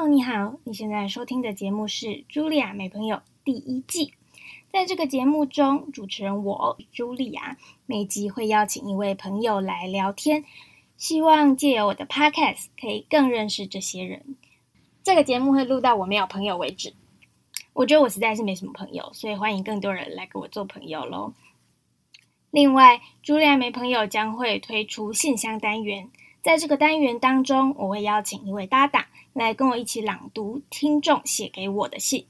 哦你好，你现在收听的节目是《茱莉亚美朋友》第一季。在这个节目中，主持人我茱莉亚每集会邀请一位朋友来聊天，希望借由我的 Podcast 可以更认识这些人。这个节目会录到我没有朋友为止。我觉得我实在是没什么朋友，所以欢迎更多人来跟我做朋友喽。另外，茱莉亚没朋友将会推出信箱单元，在这个单元当中，我会邀请一位搭档来跟我一起朗读听众写给我的信。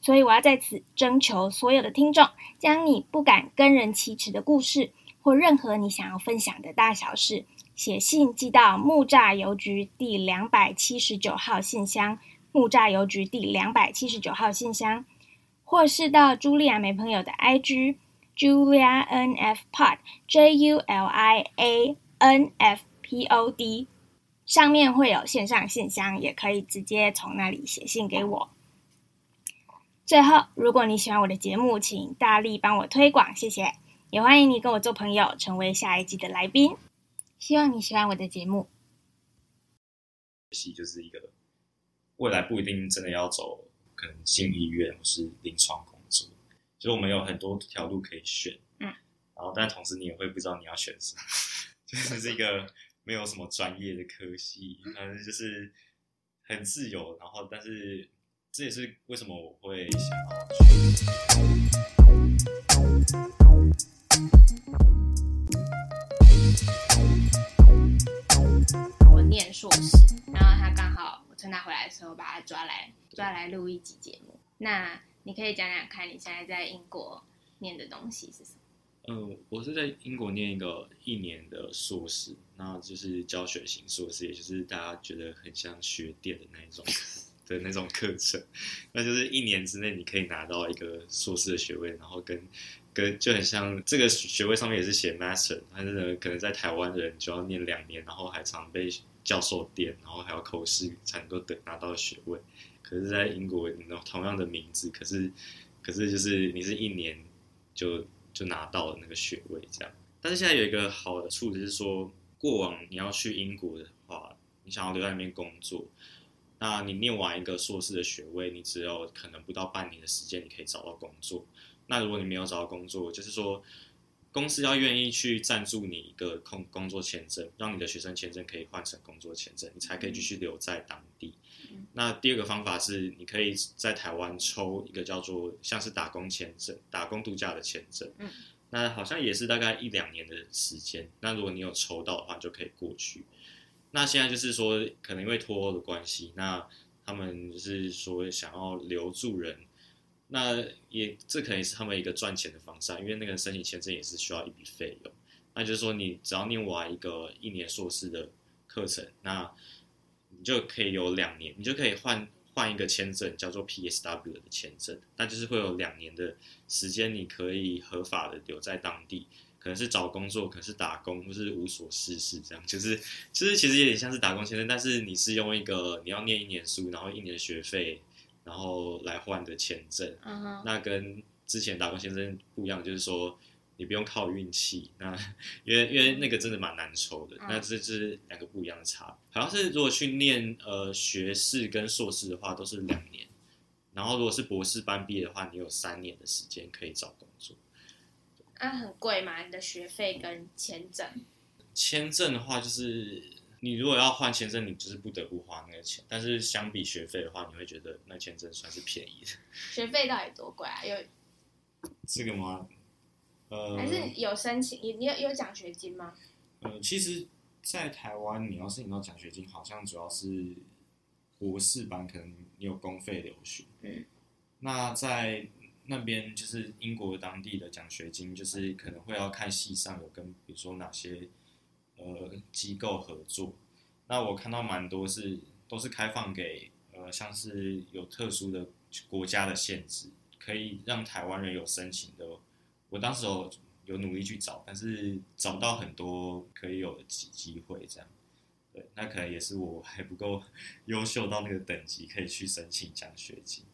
所以我要在此征求所有的听众，将你不敢跟人启齿的故事，或任何你想要分享的大小事，写信寄到木栅邮局第两百七十九号信箱，木栅邮局第两百七十九号信箱，或是到茱莉亚没朋友的 IG Julia N F Pod J U L I A N F P O D，上面会有线上信箱，也可以直接从那里写信给我。最后，如果你喜欢我的节目，请大力帮我推广，谢谢。也欢迎你跟我做朋友，成为下一季的来宾。希望你喜欢我的节目。系就是一个未来不一定真的要走可能进医院或是临床工作，所以我们有很多条路可以选。嗯，然后但同时你也会不知道你要选什么，就是这个没有什么专业的科系，反正就是很自由。然后但是。这也是为什么我会想要去。我念硕士，然后他刚好我趁他回来的时候把他抓来抓来录一集节目。那你可以讲讲看你现在在英国念的东西是什么？嗯，我是在英国念一个一年的硕士，那就是教学型硕士，也就是大家觉得很像学电的那一种。的那种课程，那就是一年之内你可以拿到一个硕士的学位，然后跟跟就很像这个学位上面也是写 master，但是呢可能在台湾人就要念两年，然后还常被教授点，然后还要口试才能够得拿到学位。可是，在英国，你同样的名字，可是可是就是你是一年就就拿到了那个学位这样。但是现在有一个好的处就是说，过往你要去英国的话，你想要留在那边工作。那你念完一个硕士的学位，你只有可能不到半年的时间，你可以找到工作。那如果你没有找到工作，就是说公司要愿意去赞助你一个工工作签证，让你的学生签证可以换成工作签证，你才可以继续留在当地。那第二个方法是，你可以在台湾抽一个叫做像是打工签证、打工度假的签证。嗯，那好像也是大概一两年的时间。那如果你有抽到的话，就可以过去。那现在就是说，可能因为脱欧的关系，那他们就是说想要留住人，那也这可能是他们一个赚钱的方式，因为那个申请签证也是需要一笔费用。那就是说，你只要念完一个一年硕士的课程，那你就可以有两年，你就可以换换一个签证，叫做 PSW 的签证，那就是会有两年的时间，你可以合法的留在当地。可能是找工作，可能是打工，或是无所事事，这样就是，就是其实有点像是打工签证，但是你是用一个你要念一年书，然后一年学费，然后来换的签证。嗯那跟之前打工签证不一样，就是说你不用靠运气，那因为因为那个真的蛮难抽的。那这是两个不一样的差别。好像是如果去念呃学士跟硕士的话，都是两年，然后如果是博士班毕业的话，你有三年的时间可以找工作。那很贵吗？你的学费跟签证？签证的话，就是你如果要换签证，你就是不得不花那个钱。但是相比学费的话，你会觉得那签证算是便宜的。学费到底多贵啊？有这个吗？呃，还是有申请？你你有有奖学金吗？呃，其实，在台湾你要申请到奖学金，好像主要是博士班，可能你有公费留学。嗯，那在。那边就是英国当地的奖学金，就是可能会要看系上有跟比如说哪些呃机构合作。那我看到蛮多是都是开放给呃像是有特殊的国家的限制，可以让台湾人有申请的。我当时有有努力去找，但是找不到很多可以有的机机会这样。对，那可能也是我还不够 优秀到那个等级，可以去申请奖学金。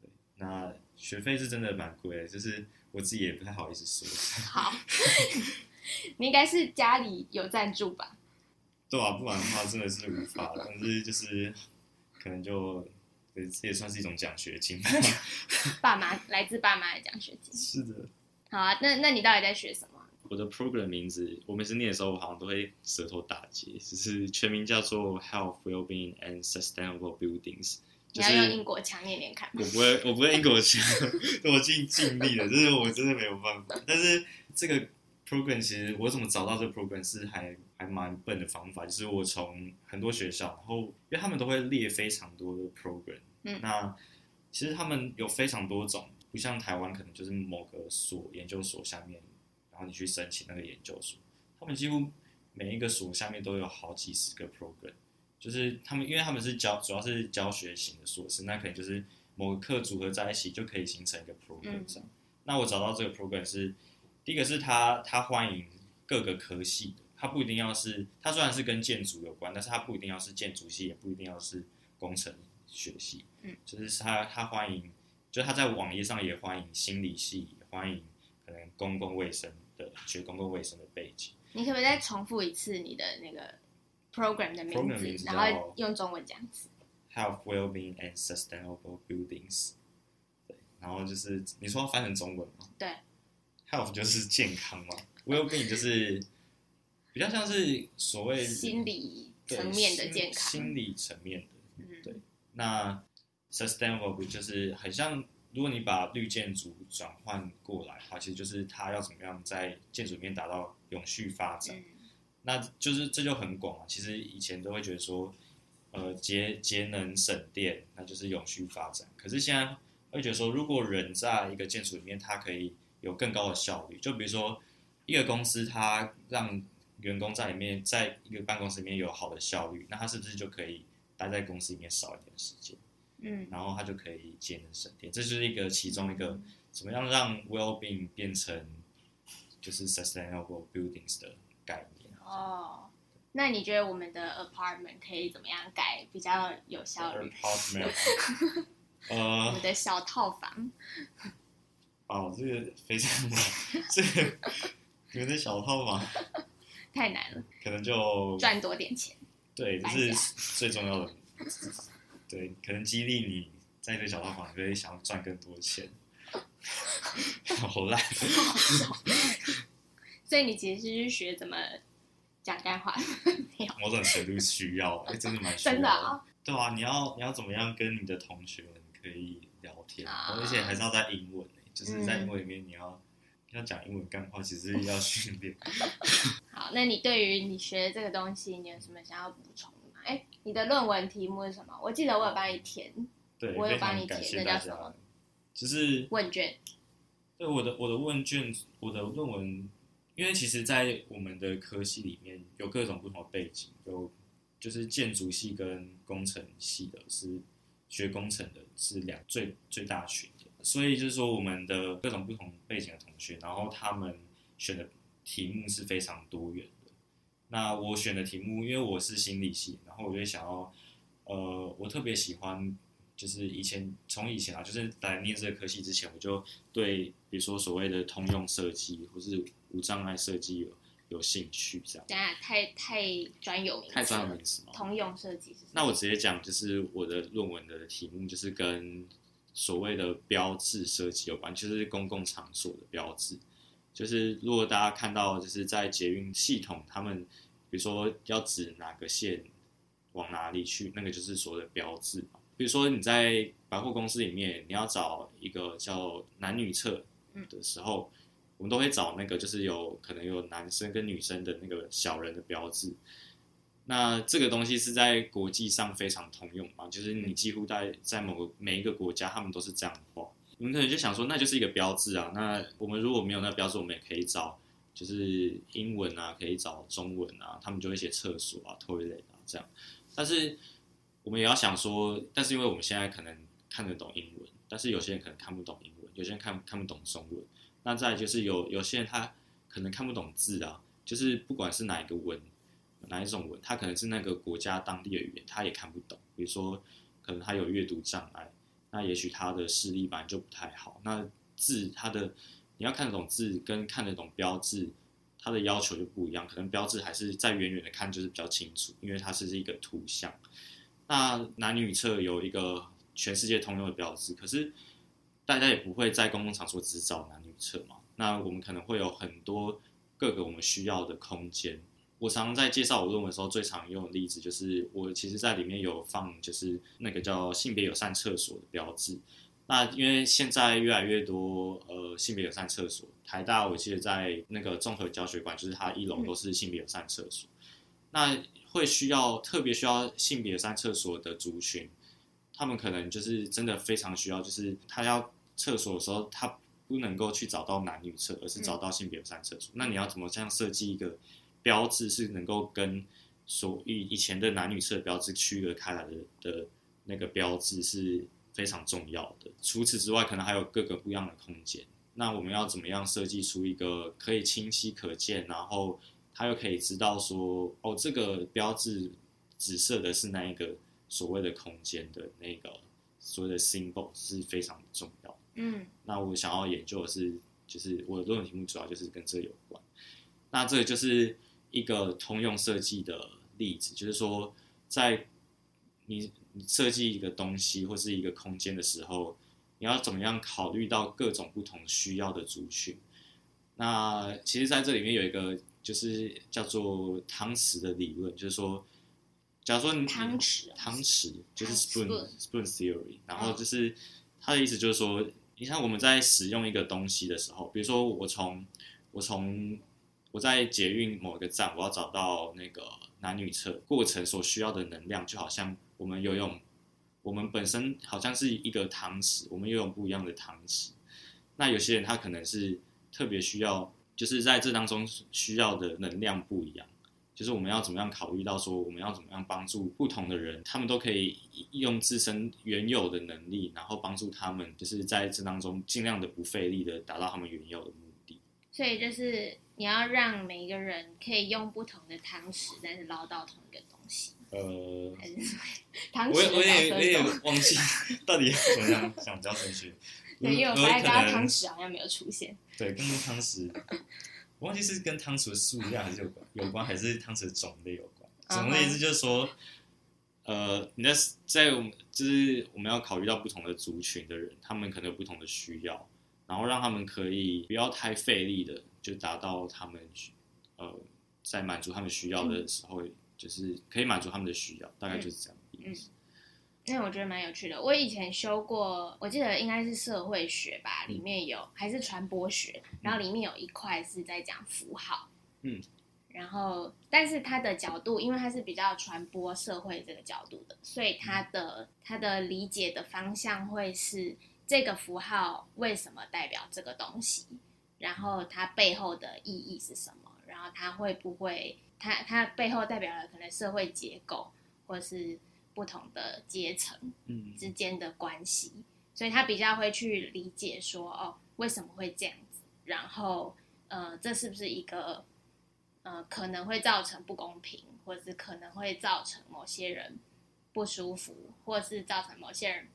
对，那。学费是真的蛮贵的，就是我自己也不太好意思说。好，你应该是家里有赞助吧？对啊，不然的话真的是无法。但是就是可能就这也算是一种奖学金。爸妈来自爸妈的奖学金。是的。好啊，那那你到底在学什么？我的 program 名字，我每次念的时候，我好像都会舌头打结，只是全名叫做 Health, Wellbeing and Sustainable Buildings。你要用英国腔念念看。我不会，我不会英国腔，我尽尽力了，就是我真的没有办法。但是这个 program 其实我怎么找到这个 program 是还还蛮笨的方法，就是我从很多学校，然后因为他们都会列非常多的 program，嗯，那其实他们有非常多种，不像台湾可能就是某个所研究所下面，然后你去申请那个研究所，他们几乎每一个所下面都有好几十个 program。就是他们，因为他们是教，主要是教学型的硕士，那可能就是某个课组合在一起就可以形成一个 program 这样。那我找到这个 program 是，第一个是他他欢迎各个科系的，他不一定要是，他虽然是跟建筑有关，但是他不一定要是建筑系，也不一定要是工程学系。嗯，就是他他欢迎，就他在网页上也欢迎心理系，欢迎可能公共卫生的学公共卫生的背景。你可不可以再重复一次你的那个？program 的名字，然后用中文讲词。Health, well-being and sustainable buildings。对，然后就是你说翻成中文吗？对。Health 就是健康嘛，well-being 就是比较像是所谓心理层面的健康，心理层面的。嗯，对。那 sustainable 就是很像，如果你把绿建筑转换过来的话，其实就是它要怎么样在建筑里面达到永续发展。那就是这就很广啊。其实以前都会觉得说，呃，节节能省电，那就是永续发展。可是现在会觉得说，如果人在一个建筑里面，它可以有更高的效率。就比如说，一个公司它让员工在里面，在一个办公室里面有好的效率，那他是不是就可以待在公司里面少一点时间？嗯，然后它就可以节能省电。这是一个其中一个怎么样让 well-being 变成就是 sustainable buildings 的概念。哦，那你觉得我们的 apartment 可以怎么样改比较有效率？apartment，呃，我们的小套房。哦，这个非常难，这个有点小套房太难了，可能就赚多点钱。对，这是最重要的。对，可能激励你在一个小套房，可以想要赚更多钱。好烂。所以你其实是学怎么？讲干话，某种程度需要，哎，真的蛮需要。真的啊？对啊，你要你要怎么样跟你的同学们可以聊天，而且还是要在英文就是在英文里面你要要讲英文干话，其实要训练。好，那你对于你学这个东西，你有什么想要补充？哎，你的论文题目是什么？我记得我有帮你填，对，我有帮你填，那叫什么？就是问卷。对，我的我的问卷，我的论文。因为其实，在我们的科系里面有各种不同的背景，有就是建筑系跟工程系的，是学工程的，是两最最大群的。所以就是说，我们的各种不同背景的同学，然后他们选的题目是非常多元的。那我选的题目，因为我是心理系，然后我就想要，呃，我特别喜欢，就是以前从以前啊，就是来念这个科系之前，我就对，比如说所谓的通用设计，或是无障碍设计有有兴趣这样？等下太太专有名，太专有名词吗？通用设计是？那我直接讲，就是我的论文的题目就是跟所谓的标志设计有关，就是公共场所的标志。就是如果大家看到，就是在捷运系统，他们比如说要指哪个线往哪里去，那个就是所谓的标志嘛。比如说你在百货公司里面，你要找一个叫男女厕的时候。我们都会找那个，就是有可能有男生跟女生的那个小人的标志。那这个东西是在国际上非常通用嘛？就是你几乎在在某个每一个国家，他们都是这样画。你们可能就想说，那就是一个标志啊。那我们如果没有那标志，我们也可以找，就是英文啊，可以找中文啊，他们就会写厕所啊、toilet 啊这样。但是我们也要想说，但是因为我们现在可能看得懂英文，但是有些人可能看不懂英文，有些人看看不懂中文。那再就是有有些人他可能看不懂字啊，就是不管是哪一个文，哪一种文，他可能是那个国家当地的语言，他也看不懂。比如说，可能他有阅读障碍，那也许他的视力本来就不太好。那字他的你要看得懂字跟看得懂标志，它的要求就不一样。可能标志还是在远远的看就是比较清楚，因为它是一个图像。那男女厕有一个全世界通用的标志，可是大家也不会在公共场所只找男女厕嘛。那我们可能会有很多各个我们需要的空间。我常常在介绍我论文的时候，最常用的例子就是我其实在里面有放，就是那个叫性别友善厕所的标志。那因为现在越来越多呃性别友善厕所，台大我记得在那个综合教学馆，就是它一楼都是性别友善厕所。那会需要特别需要性别友善厕所的族群，他们可能就是真的非常需要，就是他要厕所的时候，他不能够去找到男女厕，而是找到性别友善厕所。那你要怎么这样设计一个标志，是能够跟所以以前的男女厕标志区隔开来的的那个标志是？非常重要的。除此之外，可能还有各个不一样的空间。那我们要怎么样设计出一个可以清晰可见，然后他又可以知道说，哦，这个标志紫色的是那一个所谓的空间的那个所谓的 symbol 是非常重要。嗯，那我想要研究的是，就是我的论文题目主要就是跟这有关。那这个就是一个通用设计的例子，就是说在你。你设计一个东西或是一个空间的时候，你要怎么样考虑到各种不同需要的族群？那其实在这里面有一个就是叫做汤匙的理论，就是说，假如说你汤匙，汤匙就是 spoon spoon theory，然后就是他的意思就是说，你像我们在使用一个东西的时候，比如说我从我从我在捷运某一个站，我要找到那个男女厕过程所需要的能量，就好像。我们游泳，我们本身好像是一个汤匙，我们游泳不一样的汤匙。那有些人他可能是特别需要，就是在这当中需要的能量不一样。就是我们要怎么样考虑到说，我们要怎么样帮助不同的人，他们都可以用自身原有的能力，然后帮助他们，就是在这当中尽量的不费力的达到他们原有的目的。所以就是你要让每一个人可以用不同的汤匙，但是捞到同一个东西。呃，我我也我也忘记 到底怎么样想比较正确。对，因为我发现刚刚汤匙好像没有出现。对，跟汤匙，我忘记是跟汤匙的数量还是有关，有关还是汤匙的种类有关。种类意思就是说，呃，你在在我们就是我们要考虑到不同的族群的人，他们可能有不同的需要，然后让他们可以不要太费力的就达到他们呃在满足他们需要的时候。就是可以满足他们的需要，大概就是这样。嗯，那我觉得蛮有趣的。我以前修过，我记得应该是社会学吧，里面有还是传播学，然后里面有一块是在讲符号。嗯，然后但是它的角度，因为它是比较传播社会这个角度的，所以它的它的理解的方向会是这个符号为什么代表这个东西，然后它背后的意义是什么，然后它会不会。它它背后代表了可能社会结构，或是不同的阶层之间的关系，所以他比较会去理解说，哦，为什么会这样子？然后，呃，这是不是一个，呃，可能会造成不公平，或者是可能会造成某些人不舒服，或者是造成某些人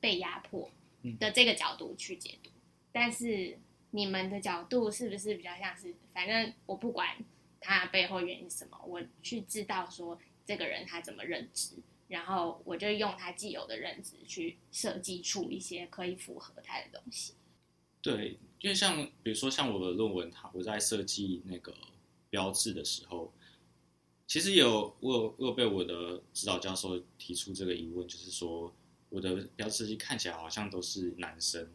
被压迫的这个角度去解读。但是你们的角度是不是比较像是，反正我不管。他背后原因什么？我去知道说这个人他怎么认知，然后我就用他既有的认知去设计出一些可以符合他的东西。对，因为像比如说像我的论文，他我在设计那个标志的时候，其实有我有我有被我的指导教授提出这个疑问，就是说我的标志设计看起来好像都是男生。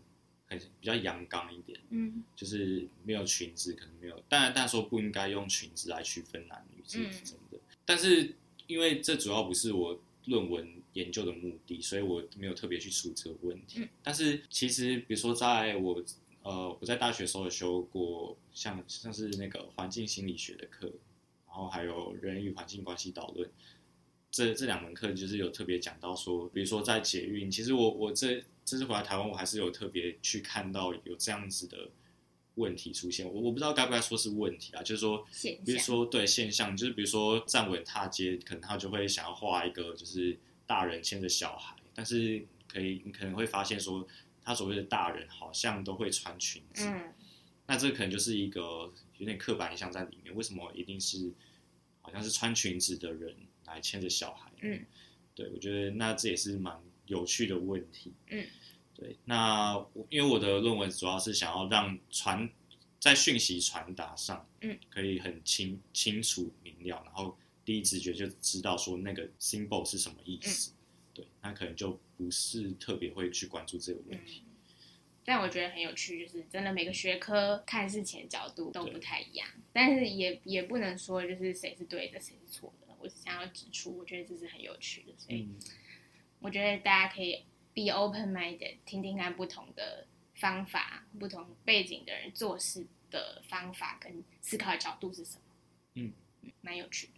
很比较阳刚一点，嗯，就是没有裙子，可能没有，当然，但说不应该用裙子来区分男女，这是真的。但是因为这主要不是我论文研究的目的，所以我没有特别去处这个问题。但是其实，比如说在我呃我在大学时候有修过像像是那个环境心理学的课，然后还有人与环境关系导论，这这两门课就是有特别讲到说，比如说在捷运，其实我我这。这次回来台湾，我还是有特别去看到有这样子的问题出现。我我不知道该不该说是问题啊，就是说，比如说对现象，就是比如说站稳踏阶，可能他就会想要画一个就是大人牵着小孩，但是可以你可能会发现说，他所谓的大人好像都会穿裙子，嗯，那这可能就是一个有点刻板印象在里面。为什么一定是好像是穿裙子的人来牵着小孩？嗯，对，我觉得那这也是蛮有趣的问题。嗯，对。那我因为我的论文主要是想要让传在讯息传达上，嗯，可以很清清楚明了，然后第一直觉就知道说那个 symbol 是什么意思。对，那可能就不是特别会去关注这个问题。但我觉得很有趣，就是真的每个学科看事情的角度都不太一样，但是也也不能说就是谁是对的，谁是错的。我是想要指出，我觉得这是很有趣的，所以我觉得大家可以 be open minded，听听看不同的方法、不同背景的人做事的方法跟思考的角度是什么。嗯，蛮有趣的。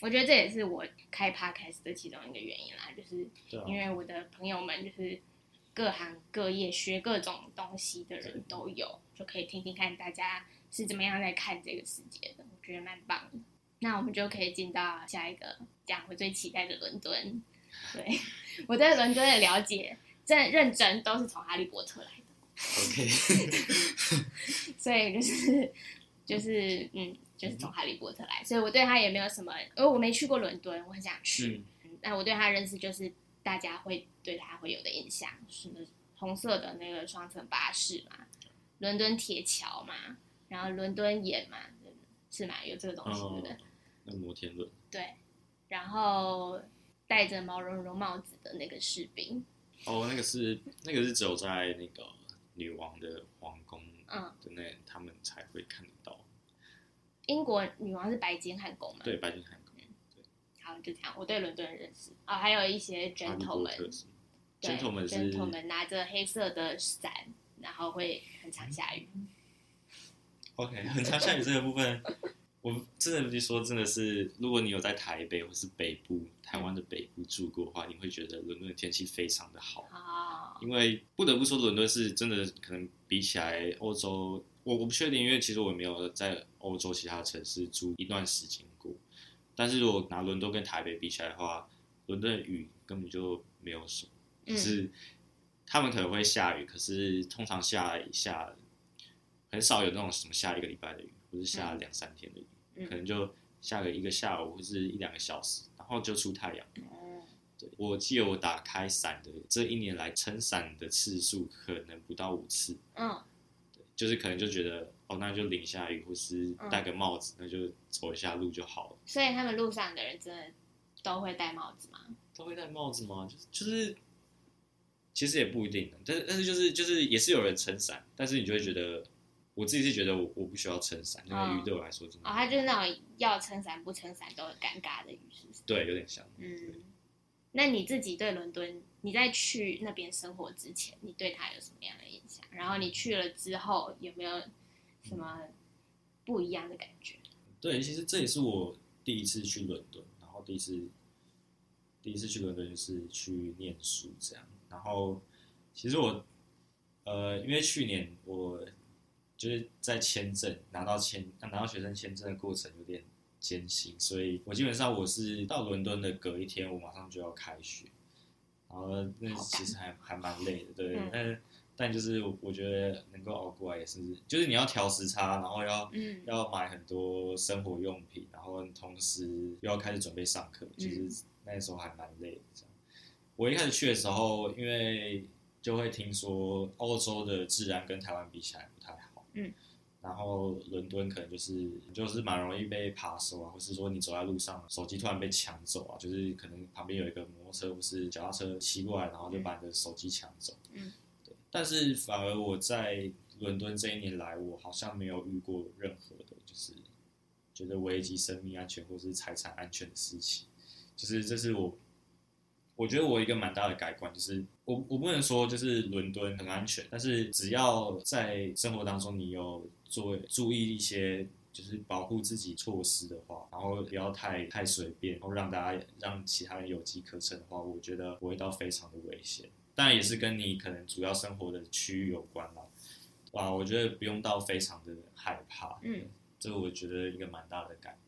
我觉得这也是我开 podcast 的其中一个原因啦，就是因为我的朋友们就是。各行各业学各种东西的人都有，就可以听听看大家是怎么样在看这个世界的，我觉得蛮棒的。那我们就可以进到下一个讲我最期待的伦敦。对 我对伦敦的了解，真认真都是从哈利波特来的。OK，所以就是就是嗯，就是从哈利波特来，所以我对他也没有什么，因为我没去过伦敦，我很想去。那我对他认识就是。大家会对他会有的印象是红色的那个双层巴士嘛，伦敦铁桥嘛，然后伦敦眼嘛，是吗？有这个东西对不对？那摩天轮。对，然后戴着毛茸茸帽子的那个士兵。哦，那个是那个是只有在那个女王的皇宫嗯的那他们才会看得到。英国女王是白金汉宫嘛？对，白金汉宫。对。好，就这样。我对伦敦认识啊，还有一些 gentlemen，对，gentlemen 拿着黑色的伞，然后会很常下雨。OK，很常下雨这个部分，我真的必须说，真的是，如果你有在台北或是北部台湾的北部住过的话，你会觉得伦敦的天气非常的好啊。因为不得不说，伦敦是真的可能比起来欧洲，我我不确定，因为其实我没有在欧洲其他城市住一段时间过。但是如果拿伦敦跟台北比起来的话，伦敦的雨根本就没有什么，就是他们可能会下雨，可是通常下一下很少有那种什么下一个礼拜的雨，或是下两三天的雨，可能就下个一个下午或是一两个小时，然后就出太阳。对，我记得我打开伞的这一年来撑伞的次数可能不到五次。嗯，对，就是可能就觉得。哦，那就淋下雨，或是戴个帽子，那就走一下路就好了。所以他们路上的人真的都会戴帽子吗？都会戴帽子吗？就是就是，其实也不一定。但是但是就是就是也是有人撑伞，但是你就会觉得，我自己是觉得我我不需要撑伞，因为雨对我来说真的。哦，他就是那种要撑伞不撑伞都很尴尬的雨，是不是？对，有点像。嗯，那你自己对伦敦，你在去那边生活之前，你对他有什么样的印象？然后你去了之后，有没有？什么不一样的感觉？对，其实这也是我第一次去伦敦，然后第一次第一次去伦敦就是去念书这样。然后其实我呃，因为去年我就是在签证拿到签拿到学生签证的过程有点艰辛，所以我基本上我是到伦敦的隔一天，我马上就要开学，然后那其实还还蛮累的，对，但是。但就是我觉得能够熬过来也是，就是你要调时差，然后要要买很多生活用品，然后同时又要开始准备上课，其实那时候还蛮累的。这样，我一开始去的时候，因为就会听说欧洲的治安跟台湾比起来嗯，然后伦敦可能就是就是蛮容易被扒手啊，或是说你走在路上手机突然被抢走啊，就是可能旁边有一个摩托车或是脚踏车骑过来，然后就把你的手机抢走，嗯。对但是反而我在伦敦这一年来，我好像没有遇过任何的，就是觉得危及生命安全或是财产安全的事情。就是这是我，我觉得我一个蛮大的改观，就是我我不能说就是伦敦很安全，但是只要在生活当中你有做注意一些就是保护自己措施的话，然后不要太太随便，然后让大家让其他人有机可乘的话，我觉得不会到非常的危险。当然也是跟你可能主要生活的区域有关啦，哇，我觉得不用到非常的害怕，嗯，这个我觉得一个蛮大的感动。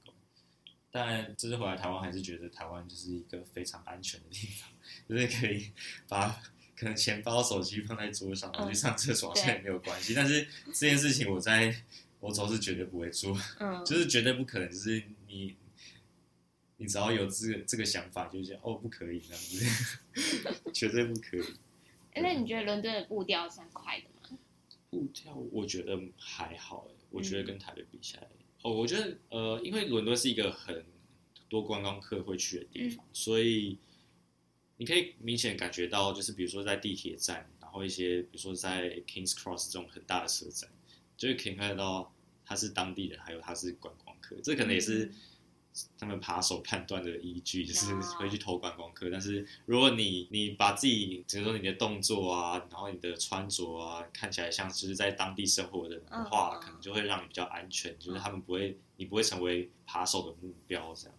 但这次回来台湾，还是觉得台湾就是一个非常安全的地方，就是可以把可能钱包、手机放在桌上，然后去上厕所，好像也没有关系。但是这件事情我在欧洲是绝对不会做，嗯，就是绝对不可能，就是你你只要有这个这个想法，就是哦不可以这样子，绝对不可以。哎那你觉得伦敦的步调算快的吗？步调我觉得还好哎，我觉得嗯跟台北比起来，哦，我觉得呃，因为伦敦是一个很多观光客会去的地方，所以你可以明显感觉到，就是比如说在地铁站，然后一些比如说在 Kings Cross 这种很大的车站，就会可以看得到他是当地人，还有他是观光客，这可能也是嗯他们扒手判断的依据，就是哦会去偷观光客。但是如果你你把自己，比如说你的动作啊，然后你的穿着啊，看起来像就是在当地生活的人的话，嗯可能就会让你比较安全，就是他们不会，你不会成为扒手的目标这样。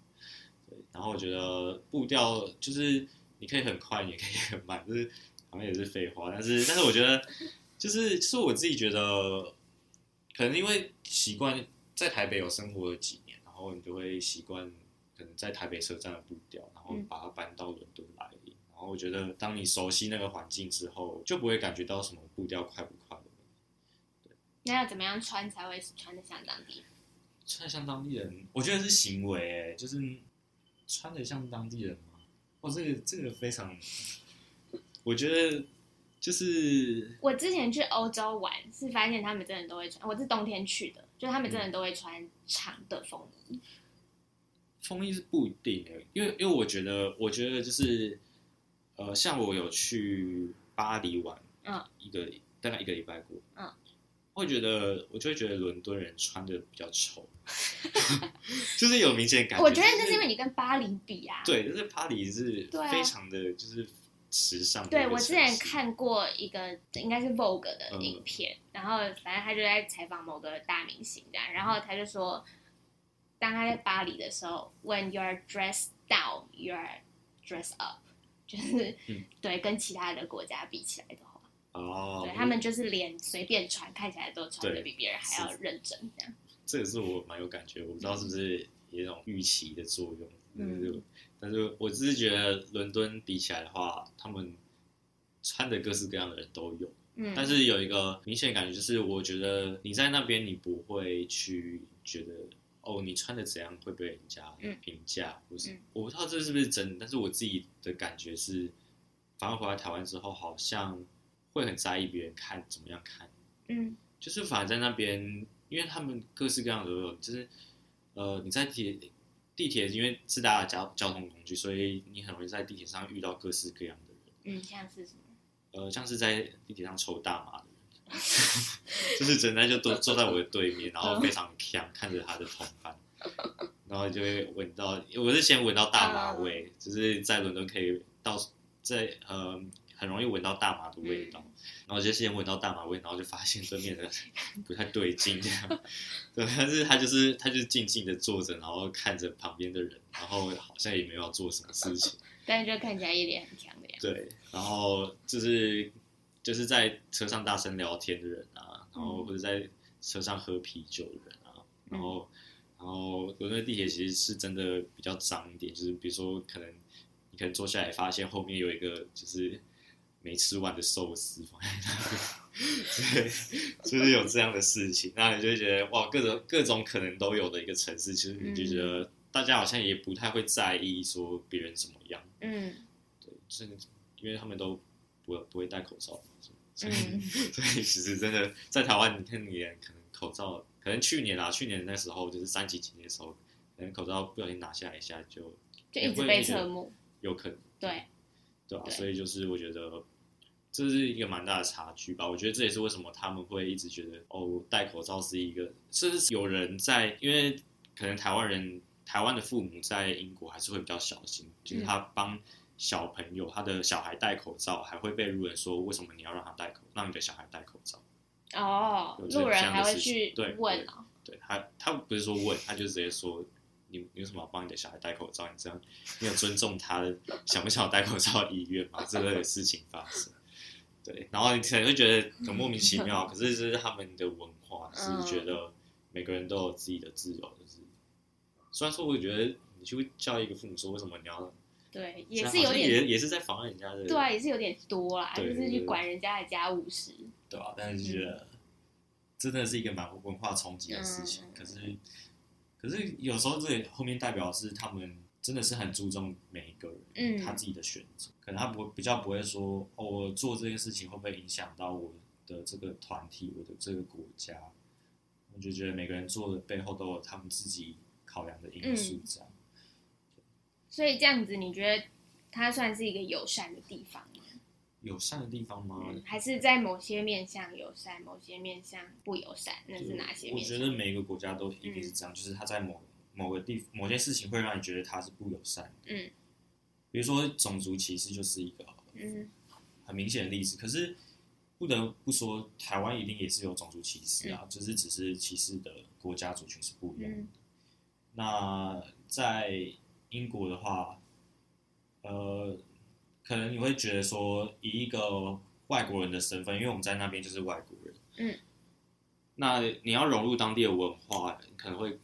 对，然后我觉得步调就是你可以很快，也可以很慢，就是好像也是废话，但是但是我觉得就是就是我自己觉得，可能因为习惯在台北有生活了几后你就会习惯可能在台北车站的步调，然后嗯把它搬到伦敦来。然后我觉得，当你熟悉那个环境之后，就不会感觉到什么步调快不快的问题。那要怎么样穿才会穿的像当地人？穿得像当地人，我觉得是行为，哎，就是穿的像当地人吗？哦，这个这个非常，我觉得就是我之前去欧洲玩，是发现他们真的都会穿。我是冬天去的，就他们真的都会穿长的风衣。风衣是不一定的，因为因为我觉得，我觉得就是，呃，像我有去巴黎玩，嗯，一个大概一个礼拜过，嗯，会觉得我就会觉得伦敦人穿的比较丑，就是有明显感觉。我觉得那就是因为你跟巴黎比啊。对，就是巴黎是非常的就是时尚对我之前看过一个应该是 Vogue 的嗯。影片，然后反正他就在采访某个大明星这样，然后他就说，当他在巴黎的时候，When you're dressed down, you're dressed up，就是、嗯。对跟其他的国家比起来的话，哦，对他们就是连随便穿看起来都穿的比别人还要认真这样。这也是我蛮有感觉，我不知道是不是有一种预期的作用，嗯。就是但是我只是觉得伦敦比起来的话，他们穿的各式各样的人都有，嗯，但是有一个明显感觉就是，我觉得你在那边你不会去觉得哦，你穿的怎样会被人家嗯。评价，或是嗯。我不知道这是不是真的，但是我自己的感觉是，反而回来台湾之后，好像会很在意别人看怎么样看。嗯。就是反而在那边，因为他们各式各样的都有，就是呃你在地铁地铁，因为是大家的交交通工具，所以你很容易在地铁上遇到各式各样的人，嗯，像是什么？呃，像是在地铁上抽大麻的人，就是整天就坐坐在我的对面，然后非常强看着他的同伴，然后就会闻到，我是先闻到大麻味，就是在伦敦可以到在呃很容易闻到大麻的味道，然后就先闻到大麻味，然后就发现对面的 不太对劲这样，对，但是他就是他就是静静的坐着，然后看着旁边的人，然后好像也没有要做什么事情。但是就看起来一脸很强的样子。对，然后就是就是在车上大声聊天的人啊，然后嗯或者在车上喝啤酒的人啊，然后然后伦敦地铁其实是真的比较脏一点，就是比如说可能你可能坐下来发现后面有一个就是没吃完的寿司放在那边，对，就是有这样的事情，那你就会觉得哇，各种各种可能都有的一个城市，其实你就觉得大家好像也不太会在意说别人怎么样。嗯。对，就是因为他们都不会不会戴口罩，所以、嗯。所以其实真的在台湾，你看你连可能口罩，可能去年啊，去年那时候就是三级警戒的时候，可能口罩不小心拿下来一下就就一直被侧目。有可能，对，对吧、对。所以就是我觉得这是一个蛮大的差距吧。我觉得这也是为什么他们会一直觉得哦，戴口罩是一个，甚至是有人在，因为可能台湾人、台湾的父母在英国还是会比较小心，就是他帮小朋友、他的小孩戴口罩，还会被路人说为什么你要让他戴口，让你的小孩戴口罩？哦路人还会去对问哦。对他，他不是说问，他就直接说你你为什么要帮你的小孩戴口罩？你这样你有尊重他的想不想戴口罩的意愿吗？这类的事情发生，对，然后你可能会觉得很莫名其妙，可是这是他们的文化，嗯是觉得每个人都有自己的自由，就是虽然说我觉得你去教育一个父母说为什么你要，对，也是有点也也是在妨碍人家的，对啊，也是有点多啦，就是去管人家的家务事。对啊，但是就觉得真的是一个蛮文化冲击的事情。嗯可是，可是有时候这也后面代表是他们真的是很注重每一个人，嗯他自己的选择，可能他不会比较不会说，哦，我做这件事情会不会影响到我的这个团体，我的这个国家？我就觉得每个人做的背后都有他们自己考量的因素，这样。所以这样子，你觉得它算是一个友善的地方吗？友善的地方吗？嗯，还是在某些面向友善，某些面向不友善？那是哪些我？觉得每个国家都一定是这样，就是他在某某个地某件事情会让你觉得他是不友善的。嗯比如说种族歧视就是一个嗯很明显的例子。可是不得不说，台湾一定也是有种族歧视啊，就是只是歧视的国家族群是不一样的。嗯那在英国的话，呃，可能你会觉得说，以一个外国人的身份，因为我们在那边就是外国人，嗯，那你要融入当地的文化，可能会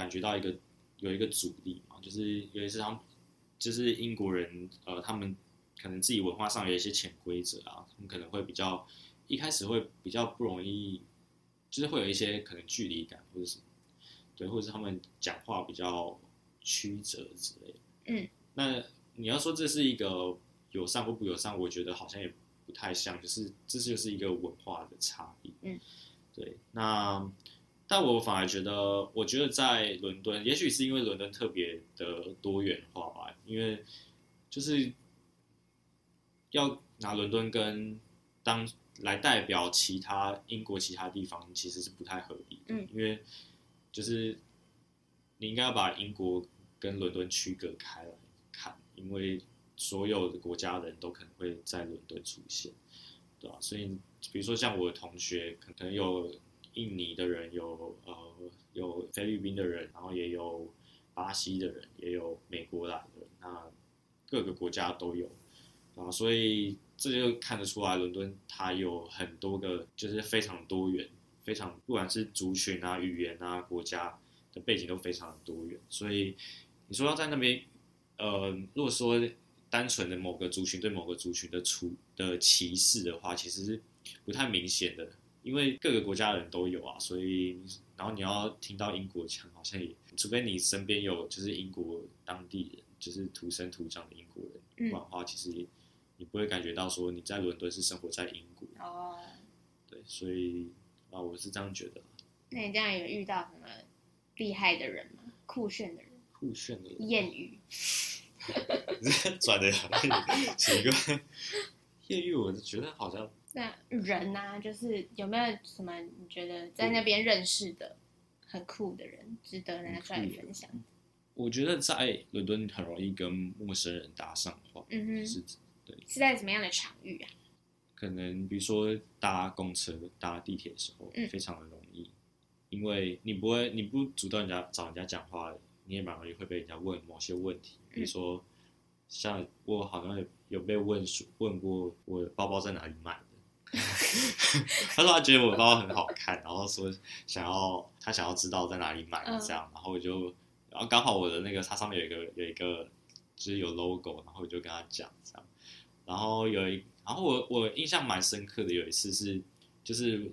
感觉到一个有一个阻力嘛，就是有一次他们就是英国人，呃，他们可能自己文化上有一些潜规则啊，他们可能会比较一开始会比较不容易，就是会有一些可能距离感或者什么，对，或者是他们讲话比较曲折之类的。嗯，那你要说这是一个友善或不友善，我觉得好像也不太像，就是这就是一个文化的差异。嗯，对。那但我反而觉得，我觉得在伦敦，也许是因为伦敦特别的多元化吧，因为就是要拿伦敦跟当来代表其他英国其他地方，其实是不太合理的。嗯，因为就是你应该要把英国跟伦敦区隔开来看，因为所有的国家人都可能会在伦敦出现，对吧、所以比如说像我的同学，可能有印尼的人，有呃有菲律宾的人，然后也有巴西的人，也有美国来的，那各个国家都有。啊，所以这就看得出来，伦敦它有很多个就是非常多元，非常不管是族群啊、语言啊、国家的背景都非常多元，所以你说要在那边，呃，如果说单纯的某个族群对某个族群的处的歧视的话，其实是不太明显的，因为各个国家的人都有啊，所以然后你要听到英国腔，好像也除非你身边有就是英国当地人，就是土生土长的英国人，不然的话，其实你不会感觉到说你在伦敦是生活在英国，哦，对，所以啊，我是这样觉得，那你这样有遇到什么厉害的人吗？酷炫的人？酷炫的人，艳遇？转的很奇怪，艳遇我觉得好像。那人呐、就是有没有什么你觉得在那边认识的很酷的人，值得拿出来分享？我觉得在伦敦很容易跟陌生人搭上话，嗯哼，是对是在什么样的场域啊？可能比如说搭公车、搭地铁的时候，嗯非常的容易，因为你不会，你不主动人家找人家讲话，你也蛮容易会被人家问某些问题，比如说像我好像有有被问说问过我的包包在哪里买的。他说他觉得我的包包很好看，然后说想要他想要知道在哪里买这样，然后我就然后刚好我的那个它上面有一个有一个就是有 logo，然后我就跟他讲这样，然后有一然后我我印象蛮深刻的有一次是就是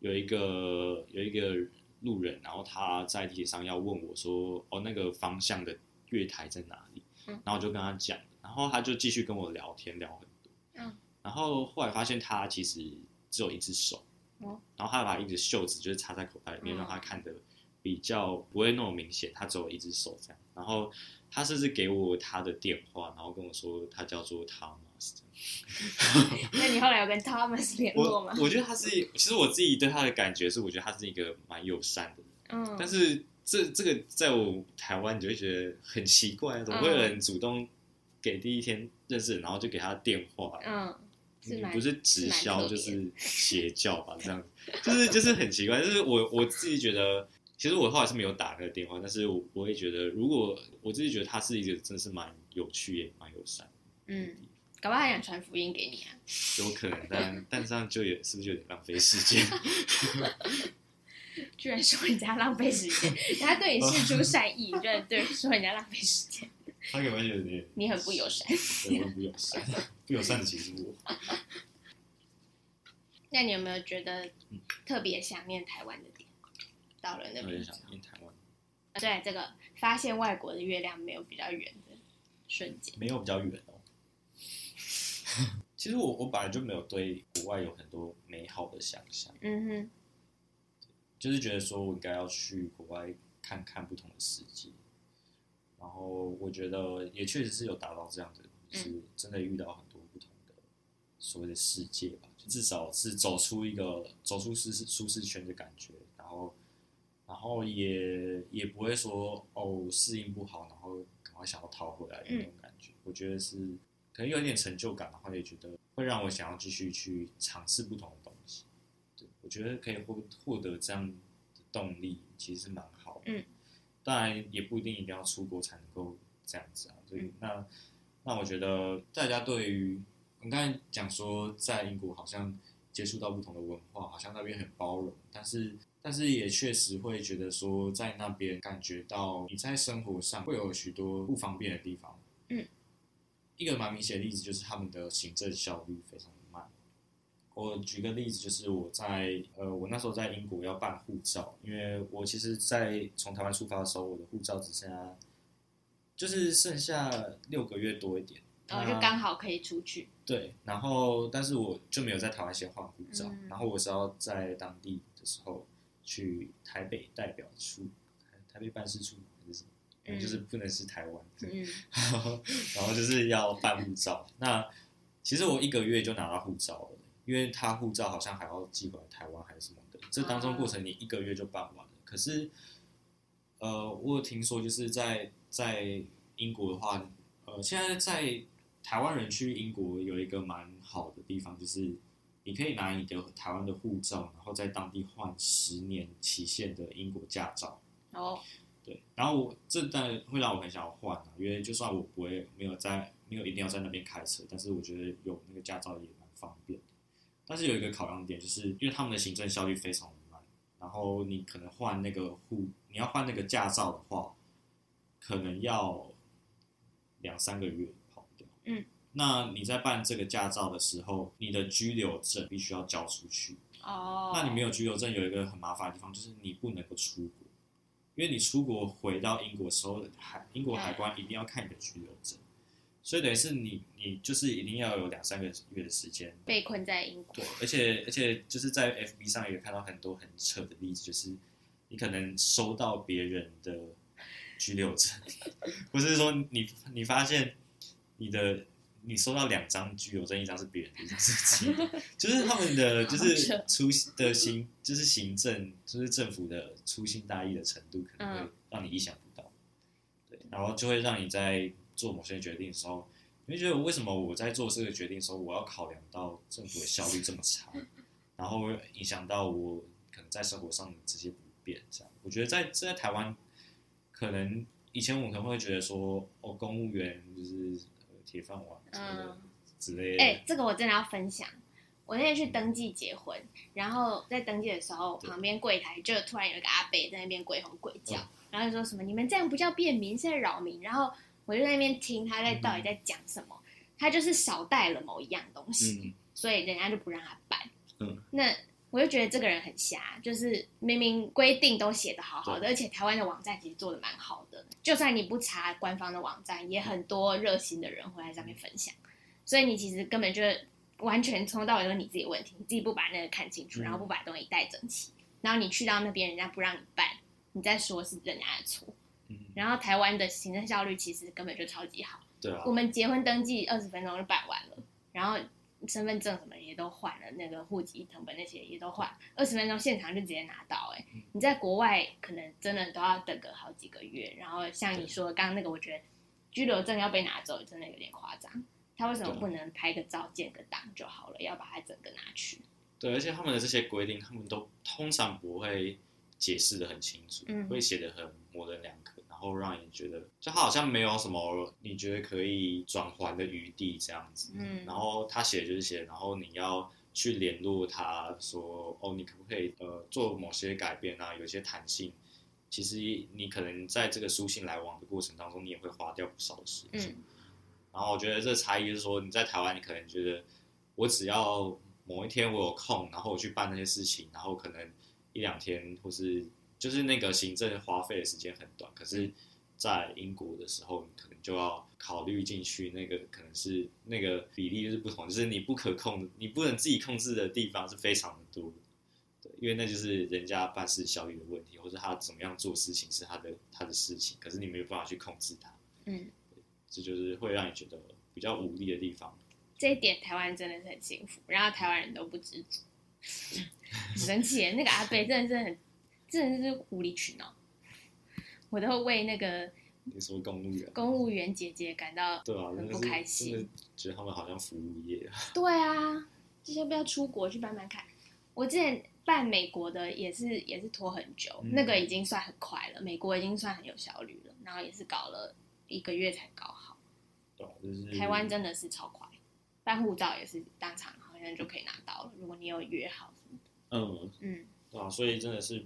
有一个有一个路人，然后他在地铁上要问我说哦那个方向的月台在哪里，嗯？然后我就跟他讲，然后他就继续跟我聊天聊很多，嗯。然后后来发现他其实只有一只手，哦然后他把一只袖子就是插在口袋里面，嗯让他看的比较不会那么明显，他只有一只手这样。然后他甚至给我他的电话，然后跟我说他叫做 Thomas。那你后来有跟 Thomas 联络吗？我我觉得他是，其实我自己对他的感觉是，我觉得他是一个蛮友善的人，嗯，但是这这个在我台湾，你就会觉得很奇怪，怎么会有人主动给第一天认识人，然后就给他电话？嗯，你不是直销就是邪教吧？这样就是就是很奇怪。就是我我自己觉得，其实我后来是没有打那个电话，但是我我会觉得，如果我自己觉得他是一个真的是蛮有趣也蛮友善，嗯，搞不好还想传福音给你啊？有可能，但 但这样就也是不是有点浪费时间？居然说人家浪费时间，人家对你示出善意，你居然对说人家浪费时间，他可能有点你很不友善。对，我很不友善，不友善的其实是我。那你有没有觉得特别想念台湾的点？到了那边想，念台湾。对这个发现外国的月亮没有比较圆的瞬间？没有比较远哦。其实我我本来就没有对国外有很多美好的想象，嗯哼，就是觉得说我应该要去国外看看不同的世界，然后我觉得也确实是有达到这样的，就是真的遇到很多所谓的世界吧，就至少是走出一个走出舒适舒适圈的感觉，然后然后也也不会说哦适应不好，然后赶快想要逃回来的那种感觉，我觉得是可能有点成就感，然后也觉得会让我想要继续去尝试不同的东西。对，我觉得可以获获得这样的动力，其实是蛮好的。嗯，当然也不一定一定要出国才能够这样子啊。所以嗯那那我觉得大家对于你刚才讲说，在英国好像接触到不同的文化，好像那边很包容，但是但是也确实会觉得说，在那边感觉到你在生活上会有许多不方便的地方。嗯，一个蛮明显的例子就是他们的行政效率非常的慢。我举个例子，就是我在呃，我那时候在英国要办护照，因为我其实，在从台湾出发的时候，我的护照只剩下就是剩下六个月多一点，然后哦就刚好可以出去。对，然后但是我就没有在台湾先换护照，嗯然后我是要在当地的时候去台北代表处、台台北办事处还是什么，嗯就是不能是台湾，对，嗯然后就是要办护照。那其实我一个月就拿到护照了，因为他护照好像还要寄回来台湾还是什么的，这当中过程你一个月就办完了。可是，呃，我有听说就是在在英国的话，呃，现在在台湾人去英国有一个蛮好的地方，就是你可以拿你的台湾的护照，然后在当地换十年期限的英国驾照。哦，对，然后我这当然会让我很想要换啊，因为就算我不会没有在没有一定要在那边开车，但是我觉得有那个驾照也蛮方便的。但是有一个考量点，就是因为他们的行政效率非常的慢，然后你可能换那个护，你要换那个驾照的话，可能要两三个月。嗯，那你在办这个驾照的时候，你的居留证必须要交出去。哦，那你没有居留证，有一个很麻烦的地方，就是你不能够出国，因为你出国回到英国的时候，海英国海关一定要看你的居留证，所以等于是你你就是一定要有两三个月的时间。被困在英国。对，，而且而且就是在 FB 上也看到很多很扯的例子，就是你可能收到别人的居留证，不是说你你发现你的你收到两张居留证，一张是别人的，一张是自己的，就是他们的就是扯粗的行就是行政就是政府的粗心大意的程度，可能会嗯让你意想不到，对，然后就会让你在做某些决定的时候。你会觉得为什么我在做这个决定的时候，我要考量到政府的效率这么差，然后会影响到我可能在生活上的这些不便，这样。我觉得在在台湾，可能以前我可能会觉得说，哦，公务员就是呃铁饭碗之类的。哎、这个我真的要分享。我那天去登记结婚，然后在登记的时候，旁边柜台就突然有一个阿伯在那边鬼吼鬼叫，嗯然后就说什么你们这样不叫便民，是在扰民。然后我就在那边听他在嗯到底在讲什么，他就是少带了某一样东西，嗯所以人家就不让他办。嗯，那我就觉得这个人很瞎，就是明明规定都写的好好的，而且台湾的网站其实做的蛮好的，就算你不查官方的网站，也很多热心的人会在上面分享，所以你其实根本就完全从头到尾都是你自己问题，你自己不把那个看清楚，嗯然后不把东西带整齐，然后你去到那边人家不让你办，你再说是人家的错，嗯，然后台湾的行政效率其实根本就超级好。对啊。我，们结婚登记二十分钟就办完了，然后身份证什么也都换了，那个户籍成本那些也都换，二十分钟现场就直接拿到、欸。哎、嗯你在国外可能真的都要等个好几个月，然后像你说的刚刚那个，我觉得居留证要被拿走，真的有点夸张。他为什么不能拍个照、建个档就好了，要把它整个拿去？对，而且他们的这些规定，他们都通常不会解释的很清楚，嗯会写的很模棱两可，然后让你觉得，就他好像没有什么你觉得可以转还的余地这样子。嗯然后他写就是写，然后你要去联络他说，哦，你可不可以呃做某些改变啊，有一些弹性。其实你可能在这个书信来往的过程当中，你也会花掉不少的时间。嗯然后我觉得这差异就是说，你在台湾，你可能觉得我只要某一天我有空，然后我去办那些事情，然后可能一两天或是就是那个行政花费的时间很短，可是在英国的时候，你可能就要考虑进去，那个可能是那个比例是不同，就是你不可控，你不能自己控制的地方是非常的多。对，因为那就是人家办事效率的问题，或者他怎么样做事情是他的他的事情，可是你没有办法去控制他，嗯，这就是会让你觉得比较无力的地方。这一点台湾真的是很幸福，然后台湾人都不知足，很生气耶。那个阿贝真的是很，真的是无理取闹，我都会为那个你说公务员，公务员姐姐感到对啊，很不开心觉得他们好像服务业啊。对啊，这些不要出国去慢慢看。我之前办美国的也是也是拖很久，嗯那个已经算很快了，美国已经算很有效率了，然后也是搞了一个月才搞好。对啊，就是台湾真的是超快，办护照也是当场好像就可以拿到了，如果你有约好什么的。嗯，嗯，对啊，所以真的是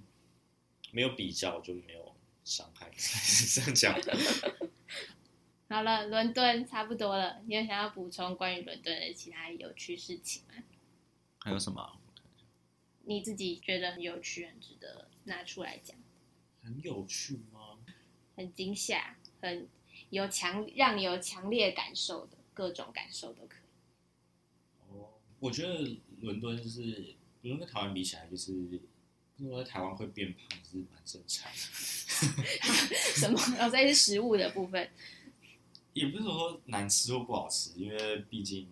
没有比较就没有伤害，是这样讲。好了，伦敦差不多了，你有想要补充关于伦敦的其他有趣事情吗？还有什么你自己觉得很有趣、很值得拿出来讲，很有趣吗？很惊吓、很有强让你有强烈感受的各种感受都可以。哦，我觉得伦敦就是伦敦跟台湾比起来，就是因为在台湾会变胖是蛮正常的。什么？哦，这是食物的部分。也不是说难吃或不好吃，因为毕竟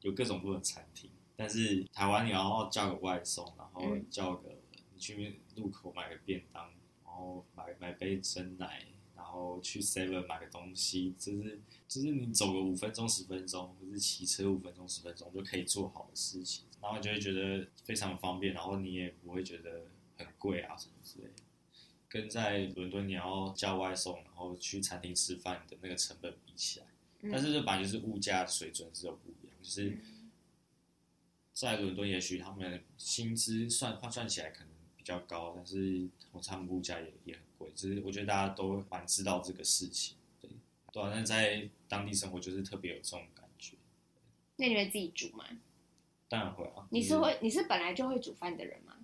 有各种不同的餐厅。但是台湾你要叫个外送，然后嗯叫个你去路口买个便当，然后买买杯真奶，然后去 Seven 买个东西，就是就是你走个五分钟十分钟，或是骑车五分钟十分钟就可以做好的事情，然后你就会觉得非常方便，然后你也不会觉得很贵啊什么之类的。跟在伦敦你要叫外送，然后去餐厅吃饭的那个成本比起来，嗯但是这本来就是物价水准是有不一样，就是在伦敦，也许他们薪资算换算起来可能比较高，但是同他们物价也也很贵，就是我觉得大家都蛮知道这个事情，对，对啊，但在当地生活就是特别有这种感觉，那你会自己煮吗？当然会啊，你就是会你是本来就会煮饭的人吗？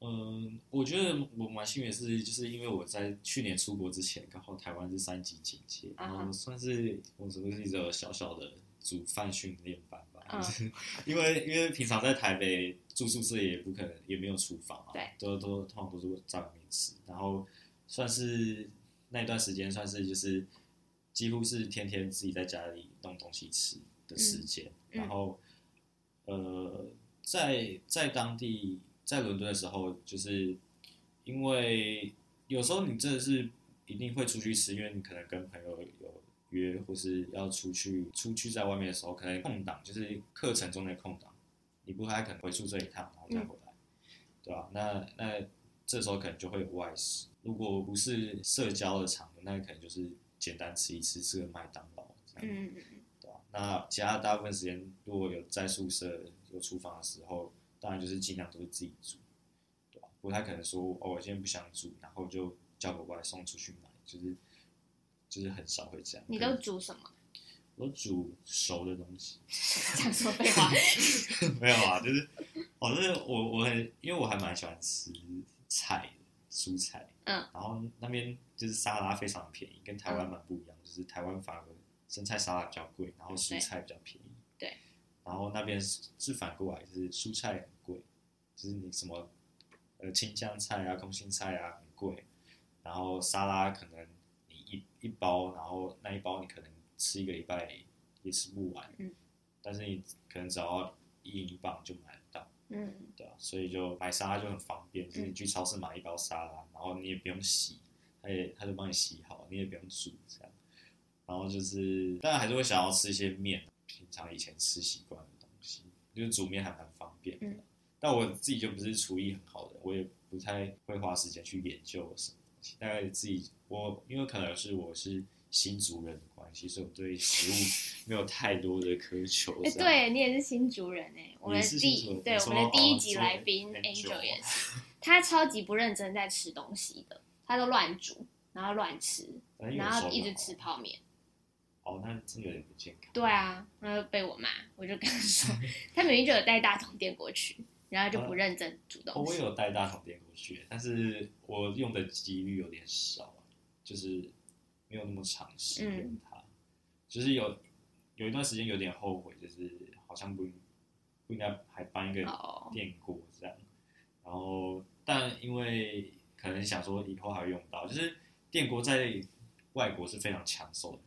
嗯，我觉得我蛮幸运的是，就是因为我在去年出国之前，刚好台湾是三级警戒，啊然后算是我只是一个小小的煮饭训练班吧。嗯因为因为平常在台北住宿舍也不可能也没有厨房啊，对，都都通常都是在外面吃，然后算是那段时间算是就是几乎是天天自己在家里弄东西吃的时间，嗯然后呃，在在当地在伦敦的时候，就是因为有时候你真的是一定会出去吃，因为你可能跟朋友有约，或是要出去出去在外面的时候，可能空档就是课程中的空档，你不太可能回宿舍一趟，然后再回来，对吧、那那这时候可能就会有外食，如果不是社交的场合，那可能就是简单吃一吃，吃个麦当劳这样。嗯？那其他大部分时间，如果有在宿舍有厨房的时候，当然就是尽量都是自己煮，对吧？不太可能说哦，我今天不想煮，然后就叫个外送出去买，就是就是很少会这样。你都煮什么？我煮熟的东西，讲说废话。没有啊，就是哦，就是我我很因为我还蛮喜欢吃菜的蔬菜，嗯，然后那边就是沙拉非常便宜，跟台湾蛮不一样，就是台湾反而生菜沙拉比较贵，然后蔬菜比较便宜。对。然后那边是是反过来，就是蔬菜很贵，就是你什么呃青江菜啊、空心菜啊很贵，然后沙拉可能你一一包，然后那一包你可能吃一个礼拜也吃不完，嗯，但是你可能只要一英镑就买得到。嗯对啊，所以就买沙拉就很方便，就是你去超市买一包沙拉，然后你也不用洗，他也他就帮你洗好，你也不用煮这样。然后就是，当然还是会想要吃一些面，平常以前吃习惯的东西，就是煮面还蛮方便的。嗯但我自己就不是厨艺很好的，我也不太会花时间去研究什么东西。大概自己我因为可能是我是新族人的关系，所以我对食物没有太多的苛求。对你也是新族人哎、我们是第对我们的第一集来宾 Angel 久也是，他超级不认真在吃东西的，他都乱煮，然后乱吃，然后一直吃泡面。哦，那真的有点不健康。对啊，然后被我骂，我就跟他说，他明明就有带大桶电过去，然后就不认真煮哦，东西。我有带大桶电过去，但是我用的几率有点少啊，就是没有那么长使用它，就是有有一段时间有点后悔，就是好像不不应该还搬一个哦，电锅这样，然后但因为可能想说以后还会用到，就是电锅在外国是非常抢手的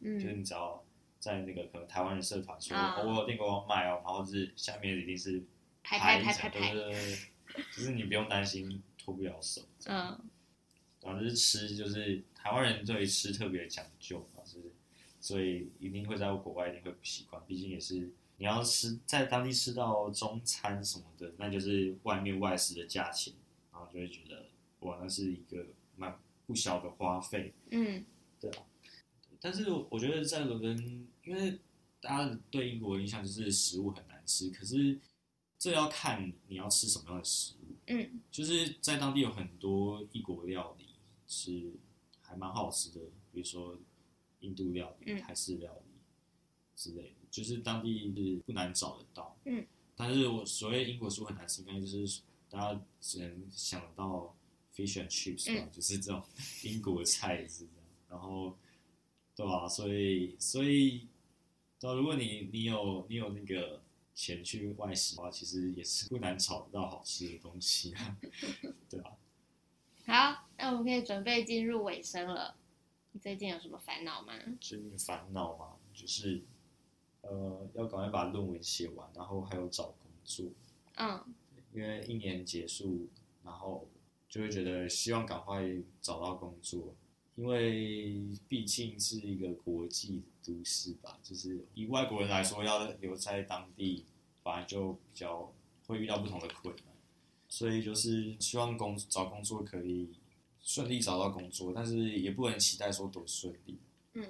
东西，就是嗯，你只要在那个可能台湾的社团说，我有电锅要卖哦，然后是下面一定是拍拍一整拍拍拍，对对对，就是你不用担心脱不了手。嗯然后就是吃，就是台湾人对吃特别讲究嘛，就是所以一定会在国外一定会不习惯，毕竟也是你要吃在当地吃到中餐什么的，那就是外面外食的价钱，然后就会觉得哇，那是一个蛮不小的花费。嗯但是我觉得在伦敦，因为大家对英国的印象就是食物很难吃，可是这要看你要吃什么样的食物。嗯就是在当地有很多异国料理是还蛮好吃的，比如说印度料理、嗯泰式料理之类的，就是当地是不难找得到。嗯，但是我所谓英国食物很难吃，应该就是大家只能想到 fish and chips 吧，嗯就是这种英国菜是这样。然后，对吧、所以所以，对啊、如果你你有你有那个钱去外食的话，其实也是不难找得到好吃的东西啊，对吧、好，那我们可以准备进入尾声了。你最近有什么烦恼吗？最近烦恼吗，就是呃要赶快把论文写完，然后还有找工作，嗯因为一年结束，然后就会觉得希望赶快找到工作，因为毕竟是一个国际都市吧，就是以外国人来说，要留在当地，本来就比较会遇到不同的困难，所以就是希望工找工作可以顺利找到工作，但是也不能期待说多顺利，嗯，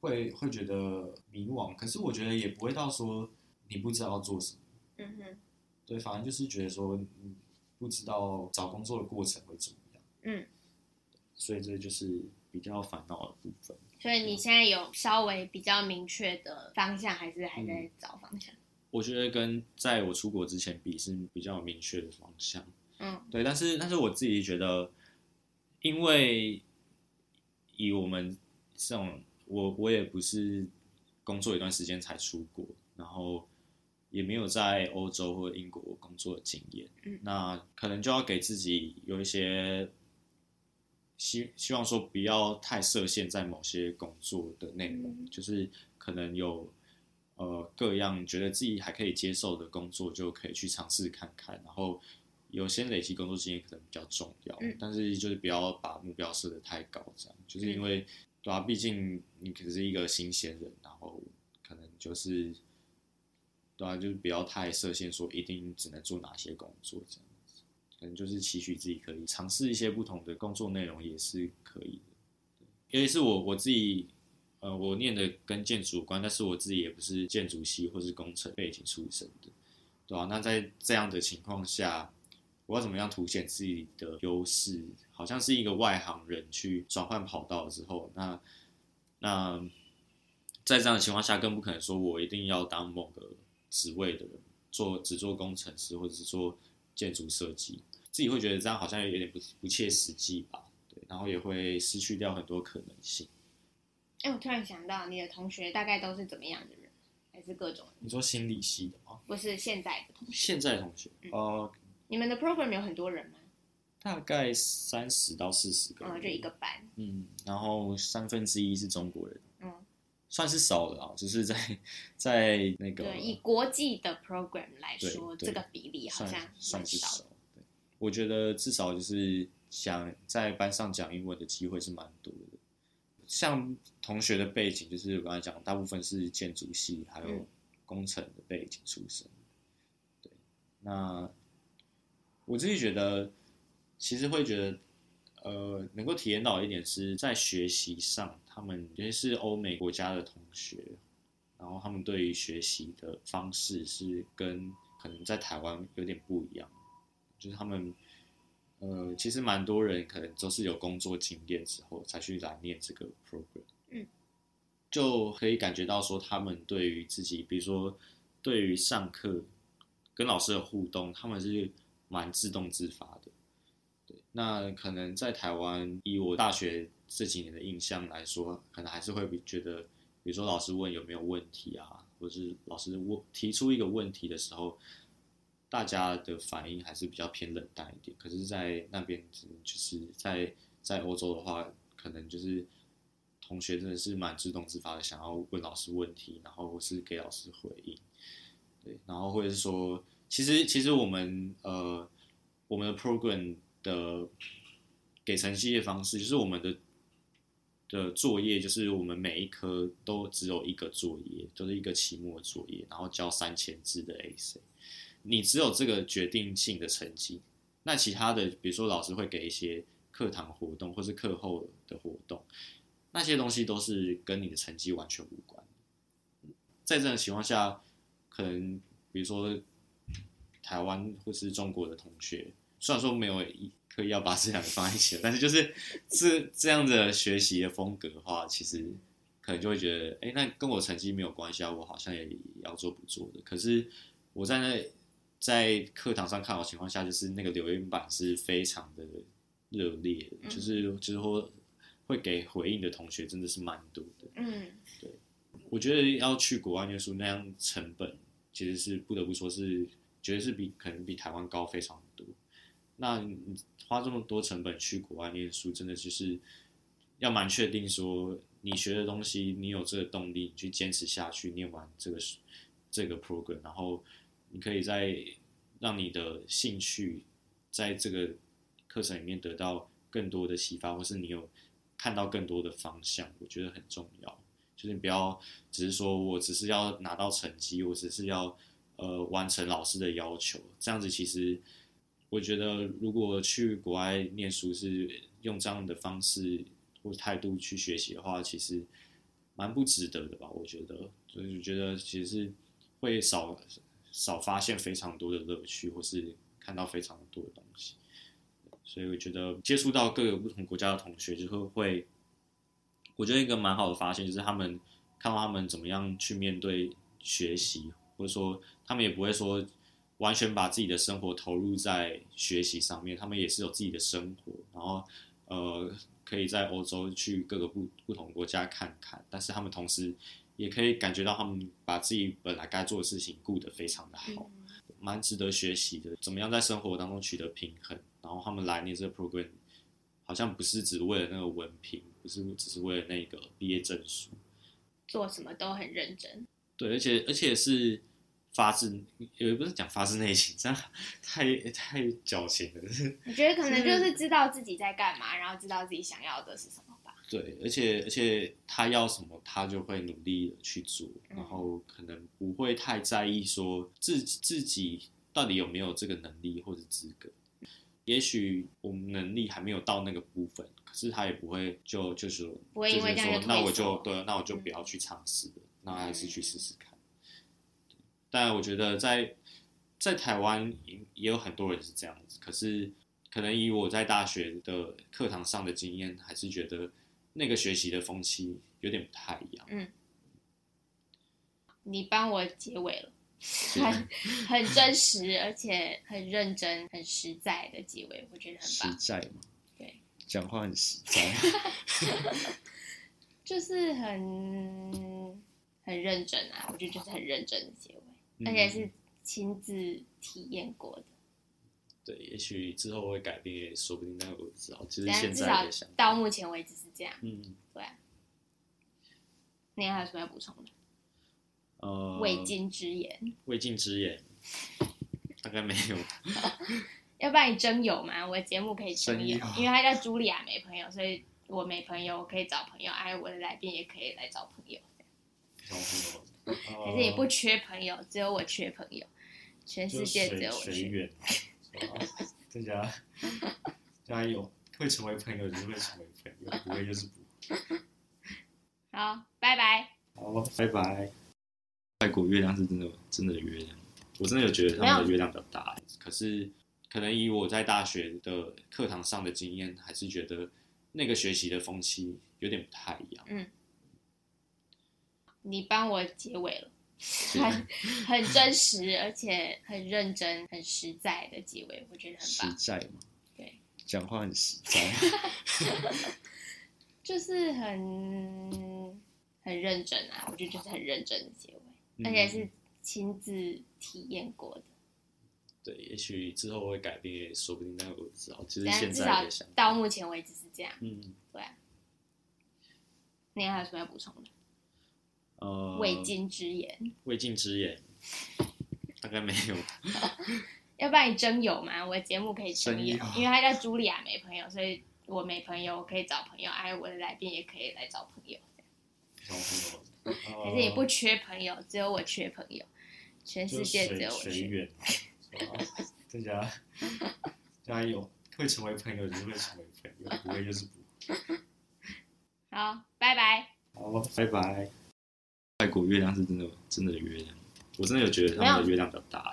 会会觉得迷惘，可是我觉得也不会到说你不知道要做什么。嗯哼。对，反正就是觉得说，嗯，不知道找工作的过程会怎么样，嗯，所以这就是比较烦恼的部分。所以你现在有稍微比较明确的方向，还是还在找方向？我觉得跟在我出国之前比是比较明确的方向。嗯对，但是但是我自己觉得，因为以我们这种，我我也不是工作一段时间才出国，然后也没有在欧洲或英国工作的经验，嗯那可能就要给自己有一些希希望说不要太设限在某些工作的内容，嗯。就是可能有呃各样觉得自己还可以接受的工作，就可以去尝试看看，然后有些累积工作经验可能比较重要，嗯。但是就是不要把目标设得太高，这样。就是因为、对啊，毕竟你可是一个新鲜人，然后可能就是对啊，就是不要太设限，说一定只能做哪些工作这样子，可能就是期许自己可以尝试一些不同的工作内容也是可以的。因为是我我自己，呃，我念的跟建筑有关，但是我自己也不是建筑系或是工程背景出身的，对吧、那在这样的情况下，我要怎么样凸显自己的优势？好像是一个外行人去转换跑道之后，那那在这样的情况下，更不可能说我一定要当某个职位的人，做只做工程师或者是做建筑设计，自己会觉得这样好像有点不不切实际吧？对，然后也会失去掉很多可能性。哎、我突然想到，你的同学大概都是怎么样的人？还是各种？你说心理系的吗？不是现在的同学？现在的同学，嗯呃，你们的 program 有很多人吗？大概三十到四十个人，嗯，就一个班。嗯，然后三分之一是中国人，嗯，算是少的啊，只是在在那个对，以国际的 program 来说，这个比例好像算是少。对，我觉得至少就是想在班上讲英文的机会是蛮多的。像同学的背景，就是我刚才讲，大部分是建筑系还有嗯工程的背景出身。对，那我自己觉得，其实会觉得，呃，能够体验到一点是在学习上，他们尤其是欧美国家的同学，然后他们对于学习的方式是跟可能在台湾有点不一样，就是他们，呃，其实蛮多人可能都是有工作经验之后才去来念这个 program，嗯，就可以感觉到说他们对于自己，比如说对于上课跟老师的互动，他们是蛮自动自发的。对，那可能在台湾，以我大学这几年的印象来说，可能还是会觉得，比如说老师问有没有问题啊，或者是老师问提出一个问题的时候，大家的反应还是比较偏冷淡一点。可是，在那边就是在在欧洲的话，可能就是同学真的是蛮自动自发的，想要问老师问题，然后是给老师回应，对，然后或者是说，其实其实我们呃我们的 program 的给成绩的方式，就是我们的的作业，就是我们每一科都只有一个作业，都是一个期末作业，然后交三千字的 AC，你只有这个决定性的成绩，那其他的，比如说老师会给一些课堂活动或是课后的活动，那些东西都是跟你的成绩完全无关。在这种情况下，可能比如说台湾或是中国的同学，虽然说没有一刻意要把这两个放在一起，但是就是这这样的学习的风格的话，其实可能就会觉得，哎，那跟我成绩没有关系啊，我好像也要做不做的。可是我在那在课堂上看好情况下，就是那个留言板是非常的热烈，就是就是说会给回应的同学真的是蛮多的。嗯，对我觉得要去国外念书那样成本，其实是不得不说是，觉得是比可能比台湾高非常多。那你花这么多成本去国外念书，真的就是要蛮确定说，你学的东西，你有这个动力去坚持下去，念完这个这个 program，然后你可以在让你的兴趣在这个课程里面得到更多的启发，或是你有看到更多的方向，我觉得很重要。就是你不要只是说我只是要拿到成绩，我只是要呃完成老师的要求，这样子其实我觉得如果去国外念书是用这样的方式或态度去学习的话，其实蛮不值得的吧？我觉得，所以我觉得其实是会少少发现非常多的乐趣，或是看到非常多的东西。所以我觉得接触到各个不同国家的同学，就会会。我觉得一个蛮好的发现就是他们看到他们怎么样去面对学习，或者说他们也不会说完全把自己的生活投入在学习上面，他们也是有自己的生活，然后呃可以在欧洲去各个不不同国家看看，但是他们同时也可以感觉到他们把自己本来该做的事情顾得非常的好，蛮值得学习的。怎么样在生活当中取得平衡？然后他们来念这个 program，好像不是只为了那个文凭。不是只是为了那个毕业证书，做什么都很认真。对，而且而且是发自，也不是讲发自内心，这样太太矫情了。我觉得可能就是知道自己在干嘛，然后知道自己想要的是什么吧。对，而且而且他要什么，他就会努力的去做，然后可能不会太在意说自自己到底有没有这个能力或者资格。也许我们能力还没有到那个部分。可是他也不会就就是就是说，那我就对，那我就不要去尝试了，那还是去试试看。但我觉得在在台湾也也有很多人是这样子，可是可能以我在大学的课堂上的经验，还是觉得那个学习的风气有点不太一样。嗯，你帮我结尾了，很很真实，而且很认真、很实在的结尾，我觉得很棒。实在吗？讲话很实在，就是很很认真啊！我觉得就是很认真的结尾，而且是亲自体验过的。对，也许之后会改变，也说不定。那个我不知道，其实现在到目前为止是这样。嗯，对。你还有什么要补充的？呃，未尽之言。未尽之言，大概没有。要不然你真有吗？我的节目可以真有，因为他叫茱莉亚没朋友，所以我没朋友，我可以找朋友。哎，我的来宾也可以来找朋友。找朋友，可是也不缺朋友，只有我缺朋友。全世界只有我缺。大家加油，会成为朋友就是会成为朋友，不会就是不。好，拜拜。好，拜拜。外国月亮是真的，真的月亮，我真的有觉得他们的月亮比较大，可是。可能以我在大学的课堂上的经验，还是觉得那个学习的风气有点不太一样。嗯，你帮我结尾了，很很真实，而且很认真、很实在的结尾，我觉得很棒。实在嘛？对，讲话很实在。就是很很认真啊，我觉得就是很认真的结尾，嗯而且是亲自体验过的。对，也许之后会改变，也说不定，但我不知道。其实但现至少在的想法，到目前为止是这样。嗯对啊，你还有什么要补充的？呃，未尽之言，未尽之言，大概没有。要不然你真有吗？我的节目可以征友征友，因为他叫茱莉亚没朋友，所以我没朋友，我可以找朋友，哎，我的来宾也可以来找朋友。找朋友，可是你不缺朋友，只有我缺朋友，全世界只有我缺。大家 加油，会成为朋友就是会成为朋友，不会就是不会。好，拜拜。好，拜拜。外国月亮是真的真的月亮，我真的有觉得他们的月亮比较大。